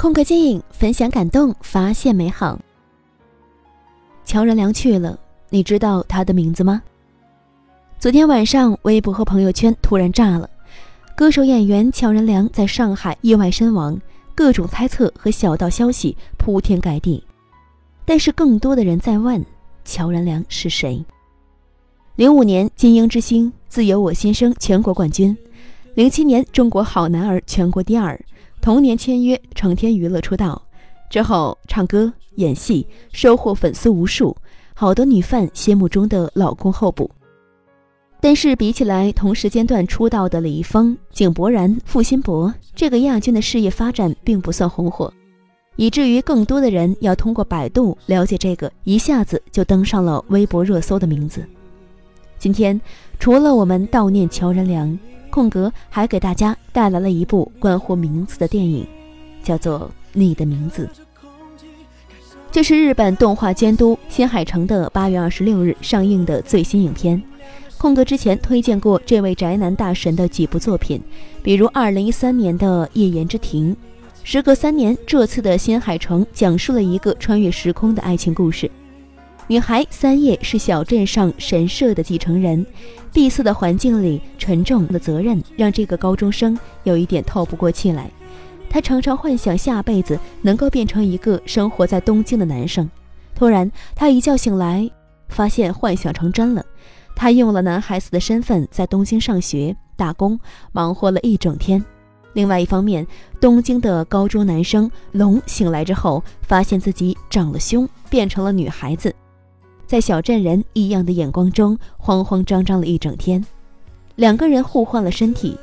空格电影分享感动，发现美好。乔任梁去了，你知道他的名字吗？昨天晚上，微博和朋友圈突然炸了，歌手演员乔任梁在上海意外身亡，各种猜测和小道消息铺天盖地。但是更多的人在问，乔任梁是谁？零五年金鹰之星，自由我心声全国冠军，零七年中国好男儿全国第二。同年签约成天娱乐出道，之后唱歌、演戏，收获粉丝无数，好多女 fan 心目中的老公候补。但是比起来同时间段出道的李易峰、井柏然、付辛博，这个亚军的事业发展并不算红火，以至于更多的人要通过百度了解这个一下子就登上了微博热搜的名字。今天除了我们悼念乔任梁。空格还给大家带来了一部关乎名字的电影，叫做《你的名字》。这是日本动画监督新海诚的八月二十六日上映的最新影片。空格之前推荐过这位宅男大神的几部作品，比如二零一三年的《夜宴之庭》。时隔三年，这次的新海诚讲述了一个穿越时空的爱情故事。女孩三叶是小镇上神社的继承人，闭塞的环境里，沉重的责任让这个高中生有一点透不过气来。他常常幻想下辈子能够变成一个生活在东京的男生。突然，他一觉醒来，发现幻想成真了。他用了男孩子的身份在东京上学、打工，忙活了一整天。另外一方面，东京的高中男生龙醒来之后，发现自己长了胸，变成了女孩子。在小镇人异样的眼光中，慌慌张张了一整天。两个人互换了身体，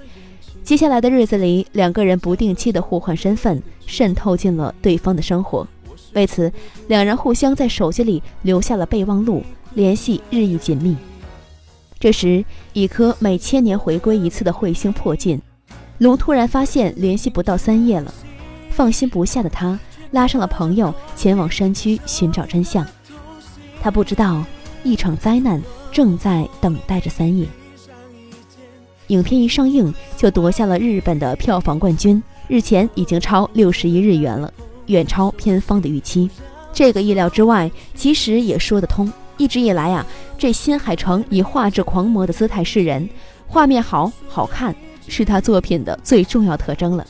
接下来的日子里，两个人不定期的互换身份，渗透进了对方的生活。为此，两人互相在手机里留下了备忘录，联系日益紧密。这时，一颗每千年回归一次的彗星迫近，龙突然发现联系不到三叶了，放心不下的他拉上了朋友，前往山区寻找真相。他不知道，一场灾难正在等待着三叶。影片一上映就夺下了日本的票房冠军，日前已经超六十亿日元了，远超片方的预期。这个意料之外，其实也说得通。一直以来啊，这新海诚以画质狂魔的姿态示人，画面好好看是他作品的最重要特征了。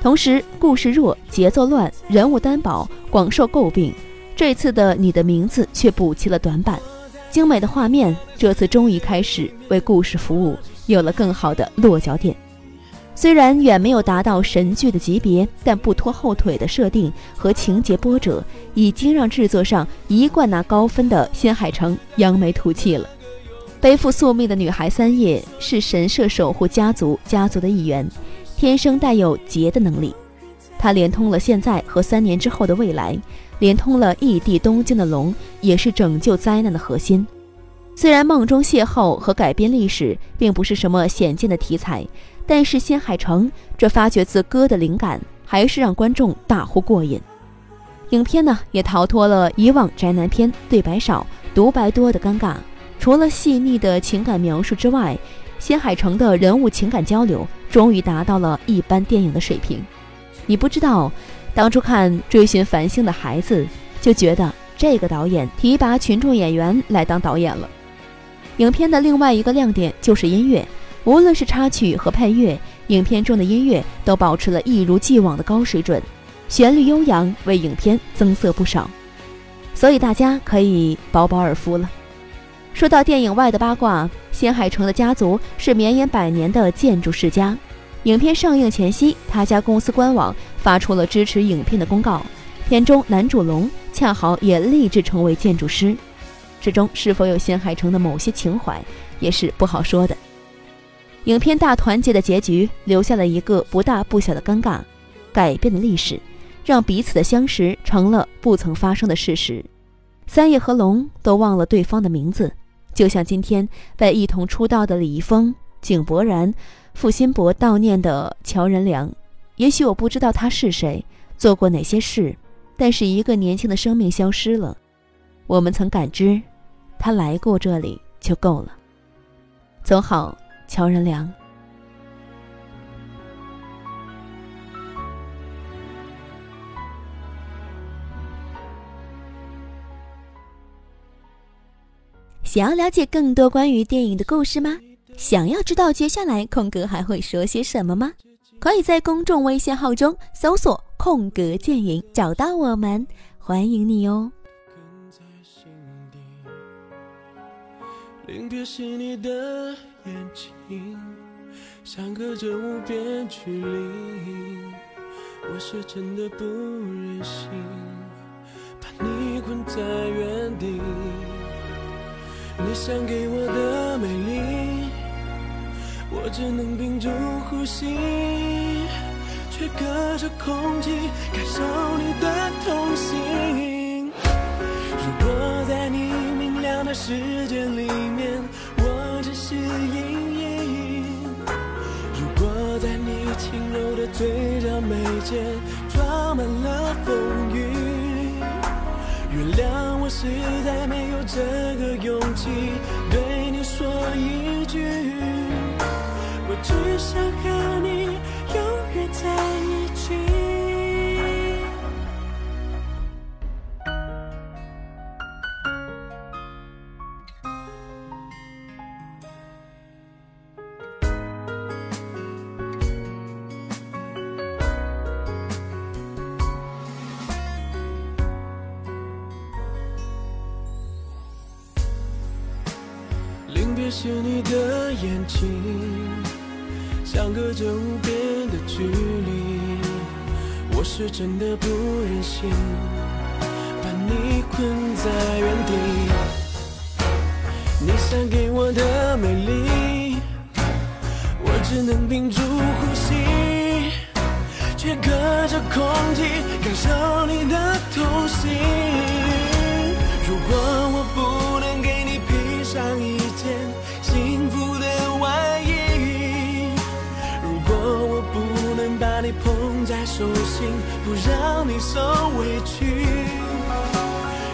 同时，故事弱、节奏乱、人物单薄，广受诟病。这次的你的名字却补齐了短板，精美的画面这次终于开始为故事服务，有了更好的落脚点。虽然远没有达到神剧的级别，但不拖后腿的设定和情节波折，已经让制作上一贯拿高分的新海诚扬眉吐气了。背负宿命的女孩三叶是神社守护家族家族的一员，天生带有劫的能力，它连通了现在和三年之后的未来。连通了异地东京的龙，也是拯救灾难的核心。虽然梦中邂逅和改编历史并不是什么显见的题材，但是新海诚这发掘自歌的灵感，还是让观众大呼过瘾。影片呢，也逃脱了以往宅男片对白少、独白多的尴尬。除了细腻的情感描述之外，新海诚的人物情感交流终于达到了一般电影的水平。你不知道。当初看《追寻繁星的孩子》，就觉得这个导演提拔群众演员来当导演了。影片的另外一个亮点就是音乐，无论是插曲和配乐，影片中的音乐都保持了一如既往的高水准，旋律悠扬，为影片增色不少。所以大家可以饱饱耳福了。说到电影外的八卦，新海诚的家族是绵延百年的建筑世家。影片上映前夕，他家公司官网发出了支持影片的公告。片中男主龙恰好也立志成为建筑师，之中是否有新海诚的某些情怀，也是不好说的。影片大团结的结局留下了一个不大不小的尴尬：改变了历史，让彼此的相识成了不曾发生的事实。三叶和龙都忘了对方的名字，就像今天被一同出道的李易峰、井柏然付辛博悼念的乔任梁也许我不知道他是谁做过哪些事但是一个年轻的生命消失了我们曾感知他来过这里就够了。走好乔任梁想要了解更多关于电影的故事吗？想要知道接下来空格还会说些什么吗？可以在公众微信号中搜索“空格电影”找到我们，欢迎你哦。临别时你的眼睛，相隔着无边距离，我是真的不忍心把你困在原地。你想给我的，只能屏住呼吸，却隔着空气感受你的痛心。如果在你明亮的世界里面，我只是阴影；如果在你轻柔的嘴角眉间装满了风雨。原谅我实在没有这个勇气是你的眼睛，相隔着无边的距离，我是真的不忍心把你困在原地。你想给我的美丽，我只能屏住呼吸，却隔着空气感受你的痛心。让你受委屈，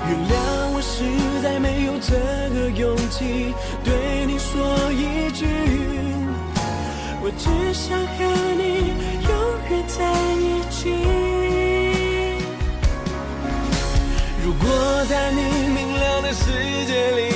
原谅我实在没有这个勇气对你说一句，我只想和你永远在一起。如果在你明亮的世界里